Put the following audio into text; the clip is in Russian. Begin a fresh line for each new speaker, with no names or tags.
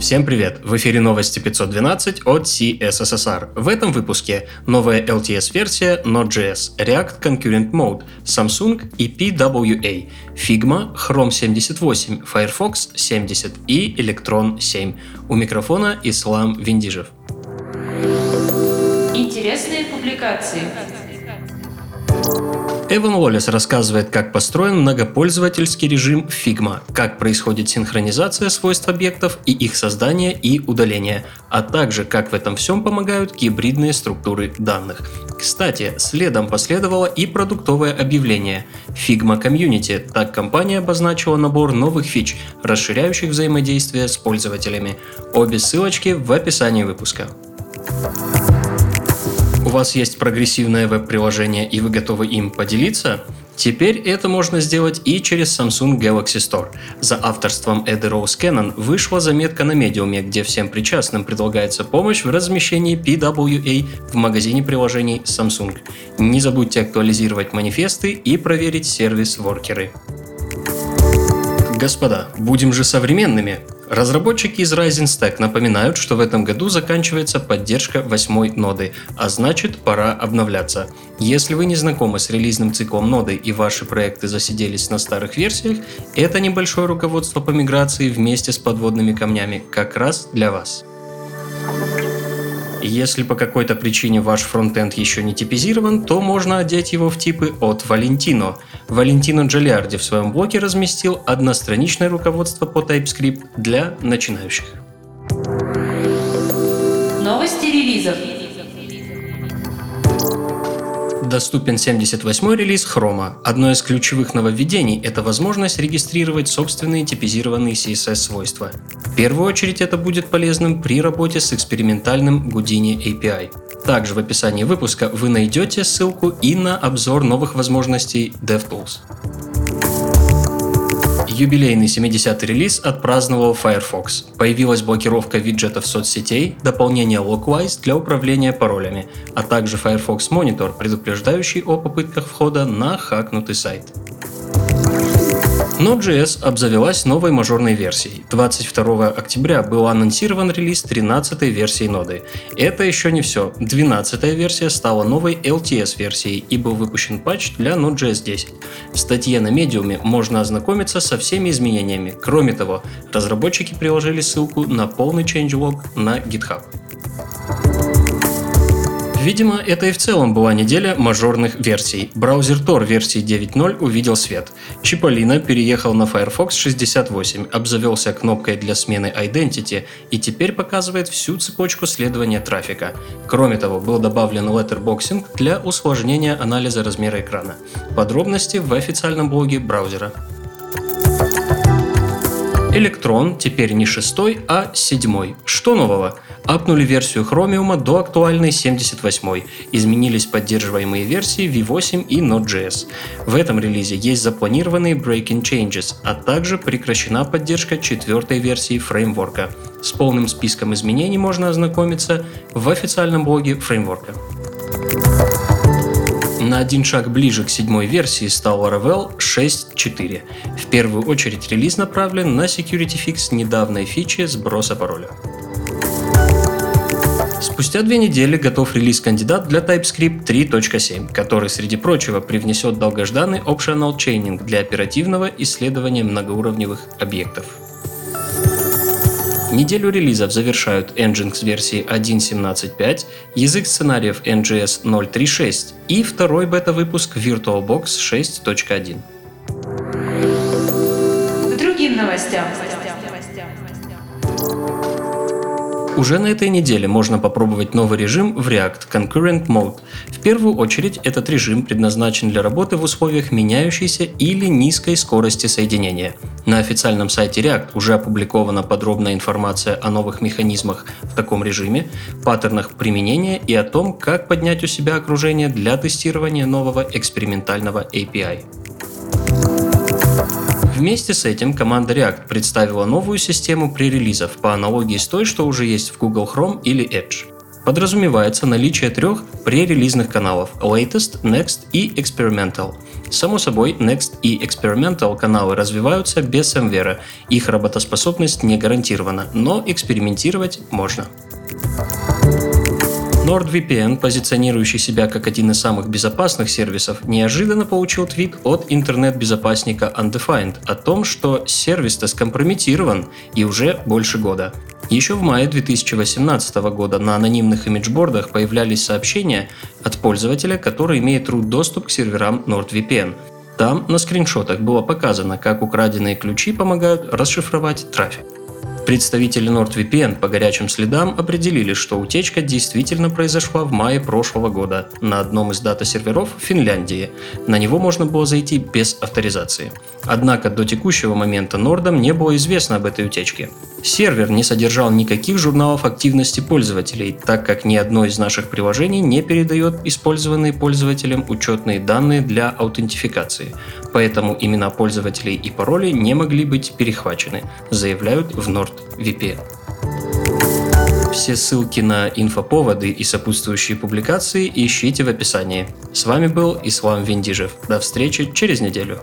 Всем привет! В эфире новости 512 от CSSR. В этом выпуске новая LTS-версия Node.js, React Concurrent Mode, Samsung и PWA, Figma, Chrome 78, Firefox 70 и Electron 7. У микрофона Ислам Виндижев.
Интересные публикации.
Эван Уоллес рассказывает, как построен многопользовательский режим Figma, как происходит синхронизация свойств объектов и их создание и удаление, а также как в этом всем помогают гибридные структуры данных. Кстати, следом последовало и продуктовое объявление Figma Community, так компания обозначила набор новых фич, расширяющих взаимодействие с пользователями. Обе ссылочки в описании выпуска. У вас есть прогрессивное веб-приложение и вы готовы им поделиться? Теперь это можно сделать и через Samsung Galaxy Store. За авторством Эды Роуз Кеннон вышла заметка на медиуме, где всем причастным предлагается помощь в размещении PWA в магазине приложений Samsung. Не забудьте актуализировать манифесты и проверить сервис-воркеры. Господа, будем же современными. Разработчики из Ryzen Stack напоминают, что в этом году заканчивается поддержка восьмой ноды, а значит пора обновляться. Если вы не знакомы с релизным циклом ноды и ваши проекты засиделись на старых версиях, это небольшое руководство по миграции вместе с подводными камнями как раз для вас. Если по какой-то причине ваш фронтенд еще не типизирован, то можно одеть его в типы от Valentino. Valentino Giuliardi в своем блоге разместил одностраничное руководство по TypeScript для начинающих.
Новости релизов.
Доступен 78-й релиз Chrome. Одно из ключевых нововведений – это возможность регистрировать собственные типизированные CSS-свойства. В первую очередь это будет полезным при работе с экспериментальным Houdini API. Также в описании выпуска вы найдете ссылку и на обзор новых возможностей DevTools. Юбилейный 70-й релиз отпраздновал Firefox. Появилась блокировка виджетов соцсетей, дополнение Lockwise для управления паролями, а также Firefox Monitor, предупреждающий о попытках входа на хакнутый сайт. Node.js обзавелась новой мажорной версией. 22 октября был анонсирован релиз 13 версии ноды. Это еще не все. 12 версия стала новой LTS-версией и был выпущен патч для Node.js 10. В статье на медиуме можно ознакомиться со всеми изменениями. Кроме того, разработчики приложили ссылку на полный changelog на GitHub. Видимо, это и в целом была неделя мажорных версий. Браузер Tor версии 9.0 увидел свет. Чиполлино переехал на Firefox 68, обзавелся кнопкой для смены Identity и теперь показывает всю цепочку следования трафика. Кроме того, был добавлен letterboxing для усложнения анализа размера экрана. Подробности в официальном блоге браузера. Электрон теперь не шестой, а седьмой. Что нового? Апнули версию Chromium до актуальной 78 изменились поддерживаемые версии V8 и Node.js. В этом релизе есть запланированные breaking changes, а также прекращена поддержка четвертой версии фреймворка. С полным списком изменений можно ознакомиться в официальном блоге фреймворка. На один шаг ближе к седьмой версии стал Laravel 6.4. В первую очередь релиз направлен на security fix недавней фичи сброса пароля. Спустя две недели готов релиз-кандидат для TypeScript 3.7, который, среди прочего, привнесет долгожданный optional chaining для оперативного исследования многоуровневых объектов. Неделю релизов завершают Nginx версии 1.17.5, язык сценариев NGS 0.3.6 и второй бета-выпуск VirtualBox 6.1.
К другим новостям.
Уже на этой неделе можно попробовать новый режим в React Concurrent Mode. В первую очередь этот режим предназначен для работы в условиях меняющейся или низкой скорости соединения. На официальном сайте React уже опубликована подробная информация о новых механизмах в таком режиме, паттернах применения и о том, как поднять у себя окружение для тестирования нового экспериментального API. Вместе с этим команда React представила новую систему пререлизов по аналогии с той, что уже есть в Google Chrome или Edge. Подразумевается наличие трех пререлизных каналов – Latest, Next и Experimental. Само собой, Next и Experimental каналы развиваются без SMWare, их работоспособность не гарантирована, но экспериментировать можно. NordVPN, позиционирующий себя как один из самых безопасных сервисов, неожиданно получил твит от интернет-безопасника Undefined о том, что сервис-то скомпрометирован и уже больше года. Еще в мае 2018 года на анонимных имиджбордах появлялись сообщения от пользователя, который имеет root доступ к серверам NordVPN. Там на скриншотах было показано, как украденные ключи помогают расшифровать трафик. Представители NordVPN по горячим следам определили, что утечка действительно произошла в мае прошлого года на одном из дата-серверов Финляндии. На него можно было зайти без авторизации. Однако до текущего момента Нордам не было известно об этой утечке. Сервер не содержал никаких журналов активности пользователей, так как ни одно из наших приложений не передает использованные пользователем учетные данные для аутентификации поэтому имена пользователей и пароли не могли быть перехвачены, заявляют в NordVPN. Все ссылки на инфоповоды и сопутствующие публикации ищите в описании. С вами был Ислам Виндижев. До встречи через неделю.